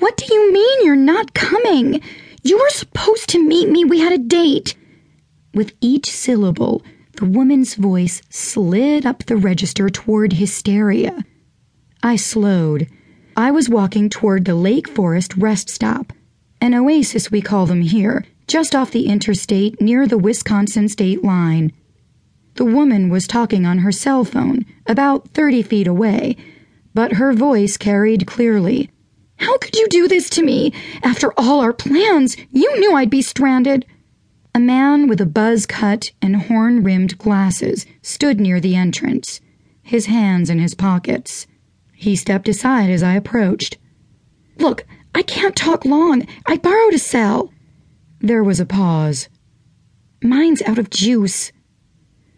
What do you mean you're not coming? You were supposed to meet me. We had a date. With each syllable, the woman's voice slid up the register toward hysteria. I slowed. I was walking toward the Lake Forest rest stop, an oasis we call them here, just off the interstate near the Wisconsin state line. The woman was talking on her cell phone, about 30 feet away, but her voice carried clearly. How could you do this to me? After all our plans, you knew I'd be stranded. A man with a buzz cut and horn rimmed glasses stood near the entrance, his hands in his pockets. He stepped aside as I approached. Look, I can't talk long. I borrowed a cell. There was a pause. Mine's out of juice.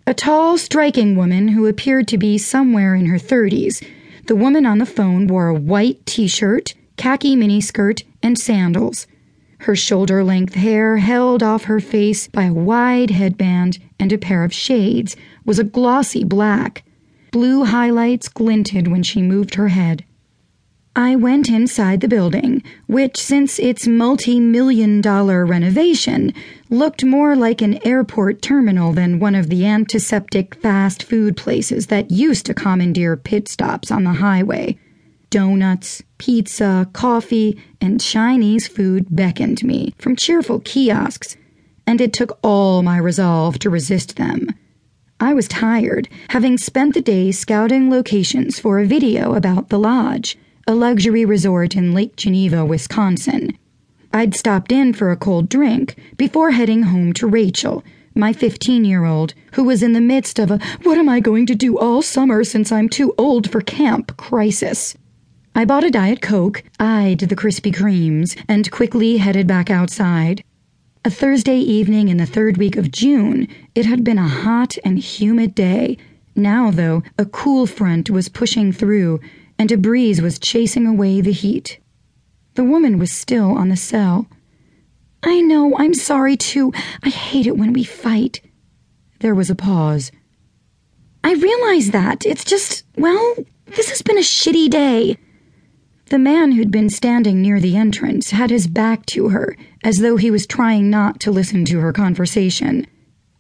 A tall, striking woman who appeared to be somewhere in her thirties. The woman on the phone wore a white t shirt khaki miniskirt, and sandals. Her shoulder length hair, held off her face by a wide headband and a pair of shades, was a glossy black. Blue highlights glinted when she moved her head. I went inside the building, which, since its multi million dollar renovation, looked more like an airport terminal than one of the antiseptic fast food places that used to commandeer pit stops on the highway. Donuts, pizza, coffee, and Chinese food beckoned me from cheerful kiosks, and it took all my resolve to resist them. I was tired, having spent the day scouting locations for a video about The Lodge, a luxury resort in Lake Geneva, Wisconsin. I'd stopped in for a cold drink before heading home to Rachel, my 15 year old, who was in the midst of a what am I going to do all summer since I'm too old for camp crisis. I bought a Diet Coke, eyed the Krispy Kremes, and quickly headed back outside. A Thursday evening in the third week of June, it had been a hot and humid day. Now, though, a cool front was pushing through, and a breeze was chasing away the heat. The woman was still on the cell. I know, I'm sorry too. I hate it when we fight. There was a pause. I realize that. It's just, well, this has been a shitty day. The man who'd been standing near the entrance had his back to her, as though he was trying not to listen to her conversation.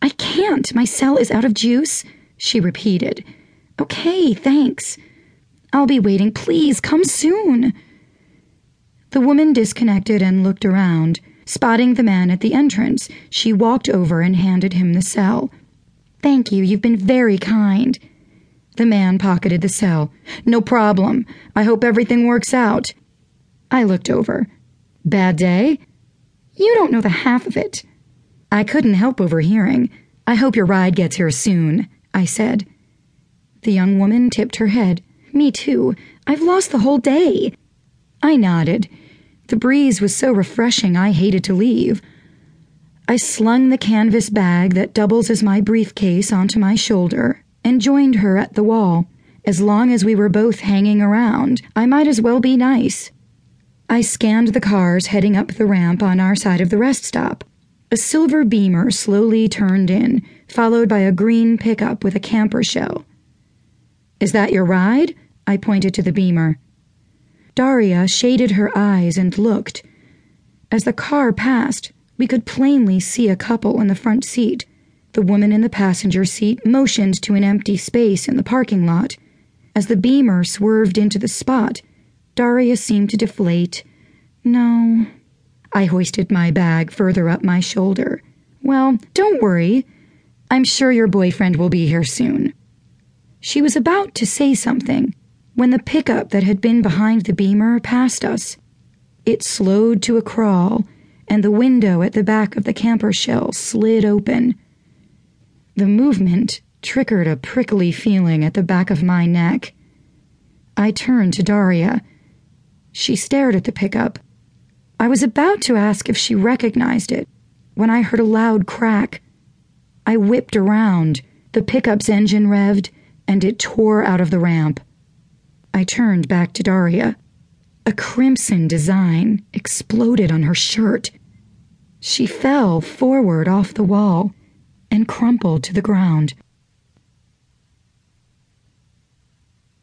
I can't. My cell is out of juice, she repeated. Okay, thanks. I'll be waiting. Please, come soon. The woman disconnected and looked around. Spotting the man at the entrance, she walked over and handed him the cell. Thank you. You've been very kind. The man pocketed the cell. No problem. I hope everything works out. I looked over. Bad day? You don't know the half of it. I couldn't help overhearing. I hope your ride gets here soon, I said. The young woman tipped her head. Me too. I've lost the whole day. I nodded. The breeze was so refreshing I hated to leave. I slung the canvas bag that doubles as my briefcase onto my shoulder and joined her at the wall. As long as we were both hanging around, I might as well be nice. I scanned the cars heading up the ramp on our side of the rest stop. A silver beamer slowly turned in, followed by a green pickup with a camper shell. Is that your ride? I pointed to the beamer. Daria shaded her eyes and looked. As the car passed, we could plainly see a couple in the front seat. The woman in the passenger seat motioned to an empty space in the parking lot. As the beamer swerved into the spot, Daria seemed to deflate. No. I hoisted my bag further up my shoulder. Well, don't worry. I'm sure your boyfriend will be here soon. She was about to say something when the pickup that had been behind the beamer passed us. It slowed to a crawl, and the window at the back of the camper shell slid open. The movement triggered a prickly feeling at the back of my neck. I turned to Daria. She stared at the pickup. I was about to ask if she recognized it when I heard a loud crack. I whipped around. The pickup's engine revved, and it tore out of the ramp. I turned back to Daria. A crimson design exploded on her shirt. She fell forward off the wall and crumpled to the ground.